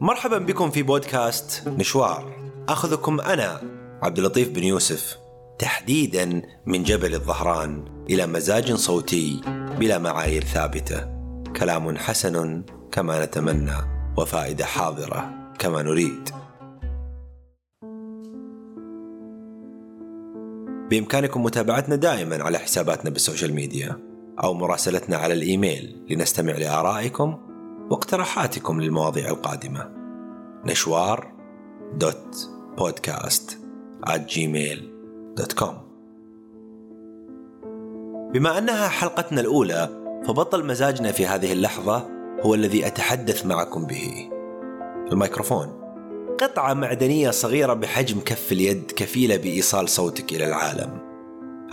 مرحبا بكم في بودكاست مشوار. أخذكم أنا عبد اللطيف بن يوسف تحديدا من جبل الظهران إلى مزاج صوتي بلا معايير ثابتة. كلام حسن كما نتمنى وفائدة حاضرة كما نريد. بإمكانكم متابعتنا دائما على حساباتنا بالسوشيال ميديا. أو مراسلتنا على الإيميل لنستمع لآرائكم واقتراحاتكم للمواضيع القادمة. نشوار دوت بودكاست gmail.com بما أنها حلقتنا الأولى فبطل مزاجنا في هذه اللحظة هو الذي أتحدث معكم به. الميكروفون. قطعة معدنية صغيرة بحجم كف اليد كفيلة بإيصال صوتك إلى العالم.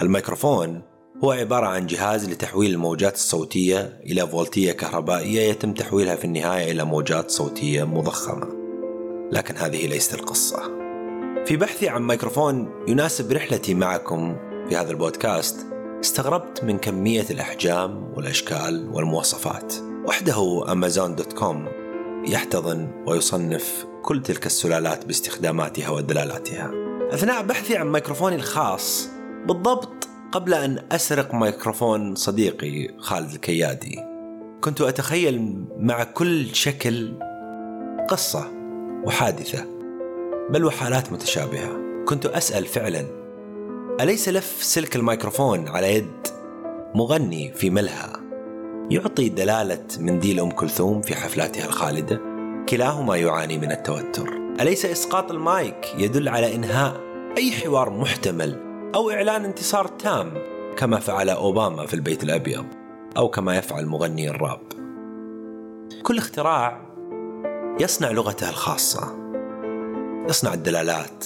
الميكروفون هو عبارة عن جهاز لتحويل الموجات الصوتية إلى فولتية كهربائية يتم تحويلها في النهاية إلى موجات صوتية مضخمة. لكن هذه ليست القصة. في بحثي عن ميكروفون يناسب رحلتي معكم في هذا البودكاست استغربت من كمية الأحجام والأشكال والمواصفات. وحده أمازون dot com يحتضن ويصنف كل تلك السلالات باستخداماتها ودلالاتها أثناء بحثي عن ميكروفوني الخاص بالضبط قبل أن أسرق ميكروفون صديقي خالد الكيادي كنت أتخيل مع كل شكل قصة وحادثة بل وحالات متشابهة. كنت أسأل فعلا أليس لف سلك الميكروفون على يد مغني في ملهى يعطي دلالة منديل أم كلثوم في حفلاتها الخالدة؟ كلاهما يعاني من التوتر. أليس إسقاط المايك يدل على إنهاء أي حوار محتمل أو إعلان انتصار تام كما فعل أوباما في البيت الأبيض أو كما يفعل مغني الراب. كل اختراع يصنع لغته الخاصة يصنع الدلالات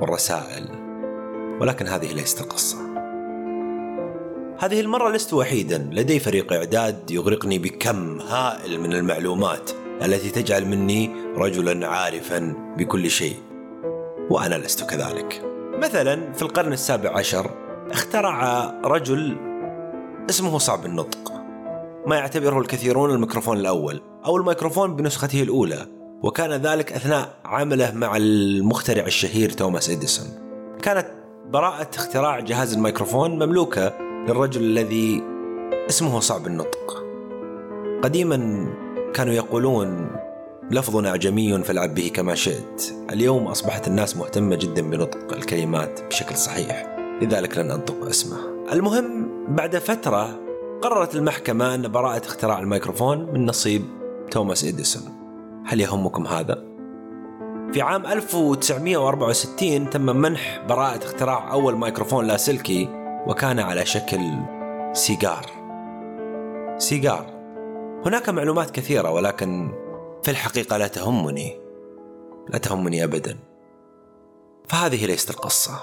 والرسائل ولكن هذه ليست القصة هذه المرة لست وحيدا. لدي فريق إعداد يغرقني بكم هائل من المعلومات التي تجعل مني رجلا عارفا بكل شيء وأنا لست كذلك. مثلا في القرن السابع عشر اخترع رجل اسمه صعب النطق. ما يعتبره الكثيرون الميكروفون الأول أو الميكروفون بنسخته الأولى وكان ذلك أثناء عمله مع المخترع الشهير توماس إديسون. كانت براءة اختراع جهاز الميكروفون مملوكة للرجل الذي اسمه صعب النطق. قديما كانوا يقولون لفظ أعجمي فالعب به كما شئت. اليوم أصبحت الناس مهتمة جدا بنطق الكلمات بشكل صحيح. لذلك لن أنطق اسمه. المهم بعد فترة قررت المحكمة أن براءة اختراع الميكروفون من نصيب توماس إديسون. هل يهمكم هذا؟ في عام 1964 تم منح براءة اختراع أول ميكروفون لاسلكي وكان على شكل سيجار. سيجار. هناك معلومات كثيرة ولكن في الحقيقة لا تهمني لا تهمني أبدا. فهذه ليست القصة.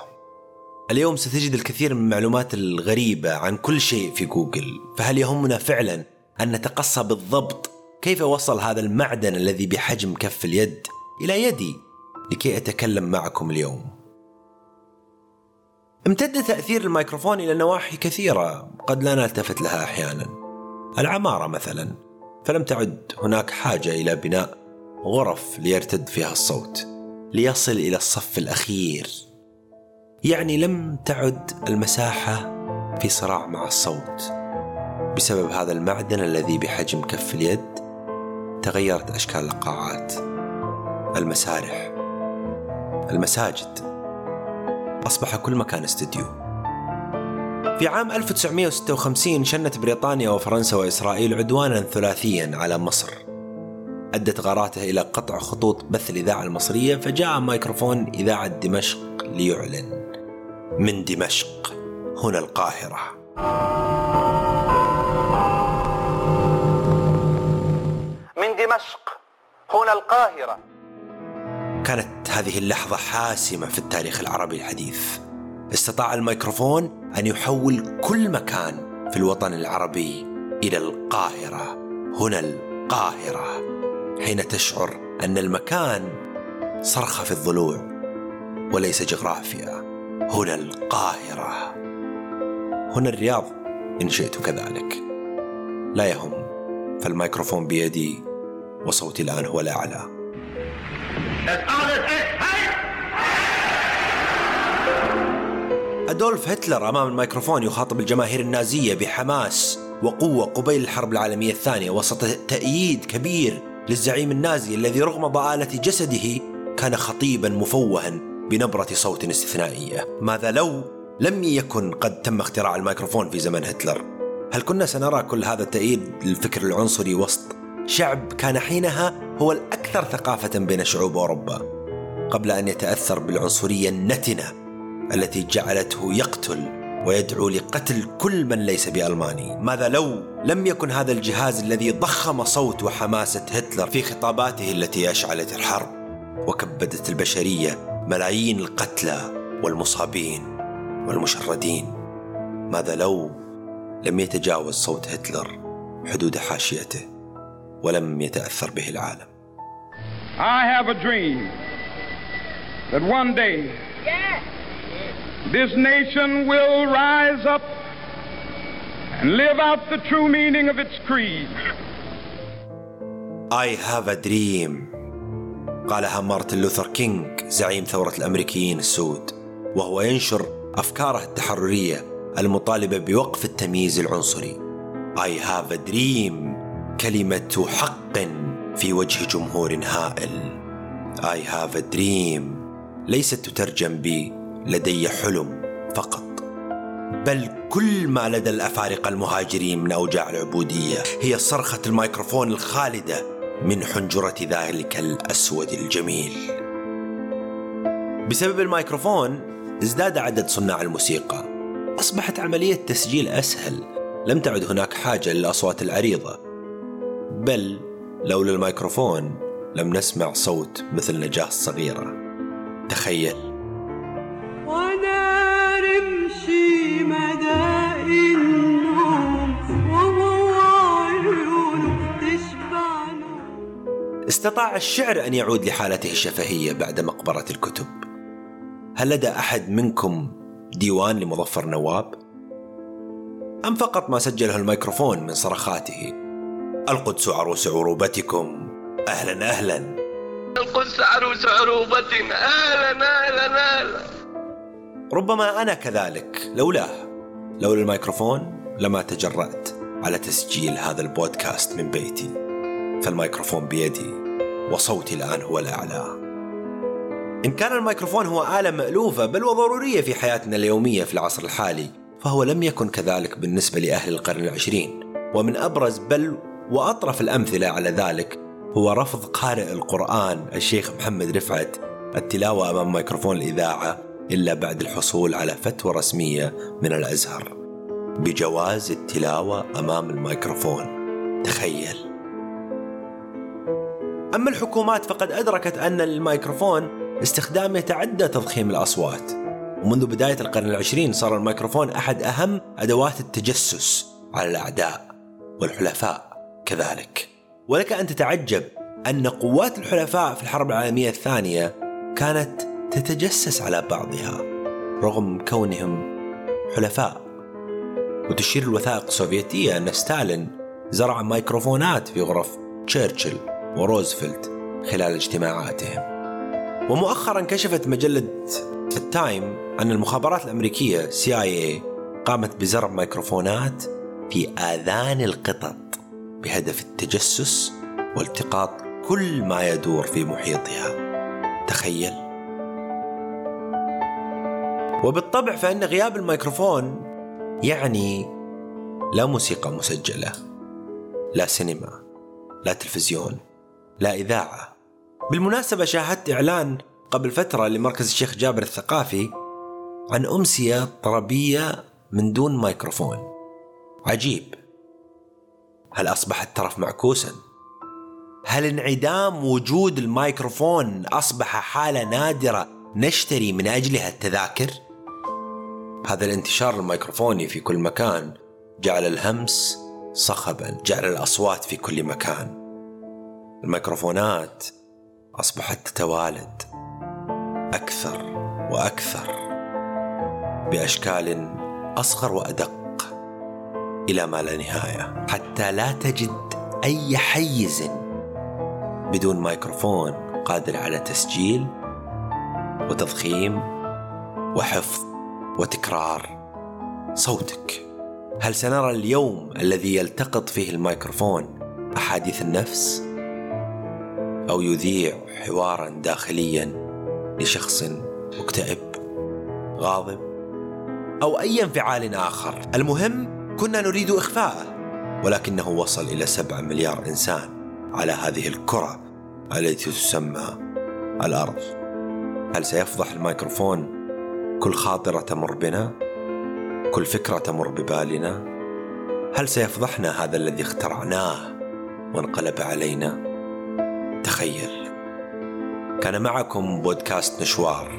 اليوم ستجد الكثير من المعلومات الغريبة عن كل شيء في جوجل. فهل يهمنا فعلا أن نتقصى بالضبط؟ كيف وصل هذا المعدن الذي بحجم كف اليد إلى يدي لكي أتكلم معكم اليوم؟ امتد تأثير الميكروفون إلى نواحي كثيرة قد لا نلتفت لها أحيانا. العمارة مثلا. فلم تعد هناك حاجة إلى بناء غرف ليرتد فيها الصوت ليصل إلى الصف الأخير. يعني لم تعد المساحة في صراع مع الصوت. بسبب هذا المعدن الذي بحجم كف اليد تغيرت أشكال القاعات. المسارح. المساجد. أصبح كل مكان استديو. في عام 1956 شنت بريطانيا وفرنسا وإسرائيل عدوانا ثلاثيا على مصر. أدت غاراتها إلى قطع خطوط بث الإذاعة المصرية فجاء ميكروفون إذاعة دمشق ليعلن. من دمشق هنا القاهرة. دمشق هنا القاهرة. كانت هذه اللحظة حاسمة في التاريخ العربي الحديث. استطاع الميكروفون أن يحول كل مكان في الوطن العربي إلى القاهرة. هنا القاهرة حين تشعر أن المكان صرخة في الضلوع وليس جغرافيا. هنا القاهرة. هنا الرياض إن شئت كذلك. لا يهم فالميكروفون بيدي وصوتي الآن هو الأعلى. أدولف هتلر أمام الميكروفون يخاطب الجماهير النازية بحماس وقوة قبيل الحرب العالمية الثانية وسط تأييد كبير للزعيم النازي الذي رغم ضآلة جسده كان خطيبا مفوها بنبرة صوت استثنائية. ماذا لو لم يكن قد تم اختراع الميكروفون في زمن هتلر؟ هل كنا سنرى كل هذا التأييد للفكر العنصري وسط شعب كان حينها هو الأكثر ثقافة بين شعوب أوروبا قبل أن يتأثر بالعنصرية النتنة التي جعلته يقتل ويدعو لقتل كل من ليس بألماني. ماذا لو لم يكن هذا الجهاز الذي ضخم صوت وحماسة هتلر في خطاباته التي أشعلت الحرب وكبدت البشرية ملايين القتلى والمصابين والمشردين؟ ماذا لو لم يتجاوز صوت هتلر حدود حاشيته ولم يتأثر به العالم؟ I have a dream that one day this nation will rise up and live out the true meaning of its creed. I have a dream قالها مارتن لوثر كينج زعيم ثورة الأمريكيين السود وهو ينشر أفكاره التحررية المطالبة بوقف التمييز العنصري I have a dream كلمة حق في وجه جمهور هائل I have a dream ليست تترجم ب لدي حلم فقط. بل كل ما لدى الأفارقة المهاجرين من أوجاع العبودية هي صرخة الميكروفون الخالدة من حنجرة ذلك الأسود الجميل. بسبب الميكروفون ازداد عدد صناع الموسيقى. أصبحت عملية تسجيل أسهل. لم تعد هناك حاجة للأصوات العريضة. بل لولا الميكروفون لم نسمع صوت مثل نجاة الصغيرة تخيل. استطاع الشعر أن يعود لحالته الشفهية بعد مقبرة الكتب. هل لدى أحد منكم ديوان لمظفر نواب؟ أم فقط ما سجله الميكروفون من صرخاته؟ القدس عروس عروبتكم. أهلا أهلا. القدس عروس عروبة أهلا أهلا أهلا. ربما أنا كذلك. لولاه. لولا الميكروفون لما تجرأت على تسجيل هذا البودكاست من بيتي. فالميكروفون بيدي وصوتي الآن هو الأعلى. إن كان الميكروفون هو آلة مألوفة بل وضرورية في حياتنا اليومية في العصر الحالي فهو لم يكن كذلك بالنسبة لأهل القرن العشرين. ومن أبرز بل وأطرف الأمثلة على ذلك هو رفض قارئ القرآن الشيخ محمد رفعت التلاوة أمام ميكروفون الإذاعة إلا بعد الحصول على فتوى رسمية من الأزهر. بجواز التلاوة أمام الميكروفون. تخيل. أما الحكومات فقد أدركت أن الميكروفون استخدام يتعدى تضخيم الأصوات. ومنذ بداية القرن العشرين صار الميكروفون أحد أهم أدوات التجسس على الأعداء والحلفاء كذلك. ولك أن تتعجب أن قوات الحلفاء في الحرب العالمية الثانية كانت تتجسس على بعضها رغم كونهم حلفاء. وتشير الوثائق السوفيتية أن ستالين زرع ميكروفونات في غرف تشرشل وروزفلت خلال اجتماعاتهم. ومؤخرا كشفت مجلة التايم أن المخابرات الأمريكية CIA قامت بزرع ميكروفونات في آذان القطط بهدف التجسس والتقاط كل ما يدور في محيطها. تخيل. وبالطبع فإن غياب الميكروفون يعني لا موسيقى مسجلة لا سينما لا تلفزيون. لا إذاعة بالمناسبة شاهدت إعلان قبل فترة لمركز الشيخ جابر الثقافي عن أمسية طربية من دون ميكروفون عجيب هل أصبح الترف معكوسا؟ هل انعدام وجود الميكروفون أصبح حالة نادرة نشتري من أجلها التذاكر؟ هذا الانتشار الميكروفوني في كل مكان جعل الهمس صخبا جعل الأصوات في كل مكان الميكروفونات أصبحت تتوالد أكثر وأكثر بأشكال أصغر وأدق إلى ما لا نهاية حتى لا تجد أي حيز بدون ميكروفون قادر على تسجيل وتضخيم وحفظ وتكرار صوتك. هل سنرى اليوم الذي يلتقط فيه الميكروفون أحاديث النفس؟ أو يذيع حوارا داخليا لشخص مكتئب غاضب أو أي انفعال آخر. المهم كنا نريد إخفاءه ولكنه وصل إلى سبعة مليار إنسان على هذه الكرة التي تسمى الأرض. هل سيفضح الميكروفون؟ كل خاطرة تمر بنا؟ كل فكرة تمر ببالنا؟ هل سيفضحنا هذا الذي اخترعناه وانقلب علينا؟ تخيل. كان معكم بودكاست نشوار.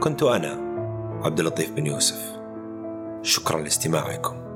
كنت أنا عبد اللطيف بن يوسف. شكرا لاستماعكم.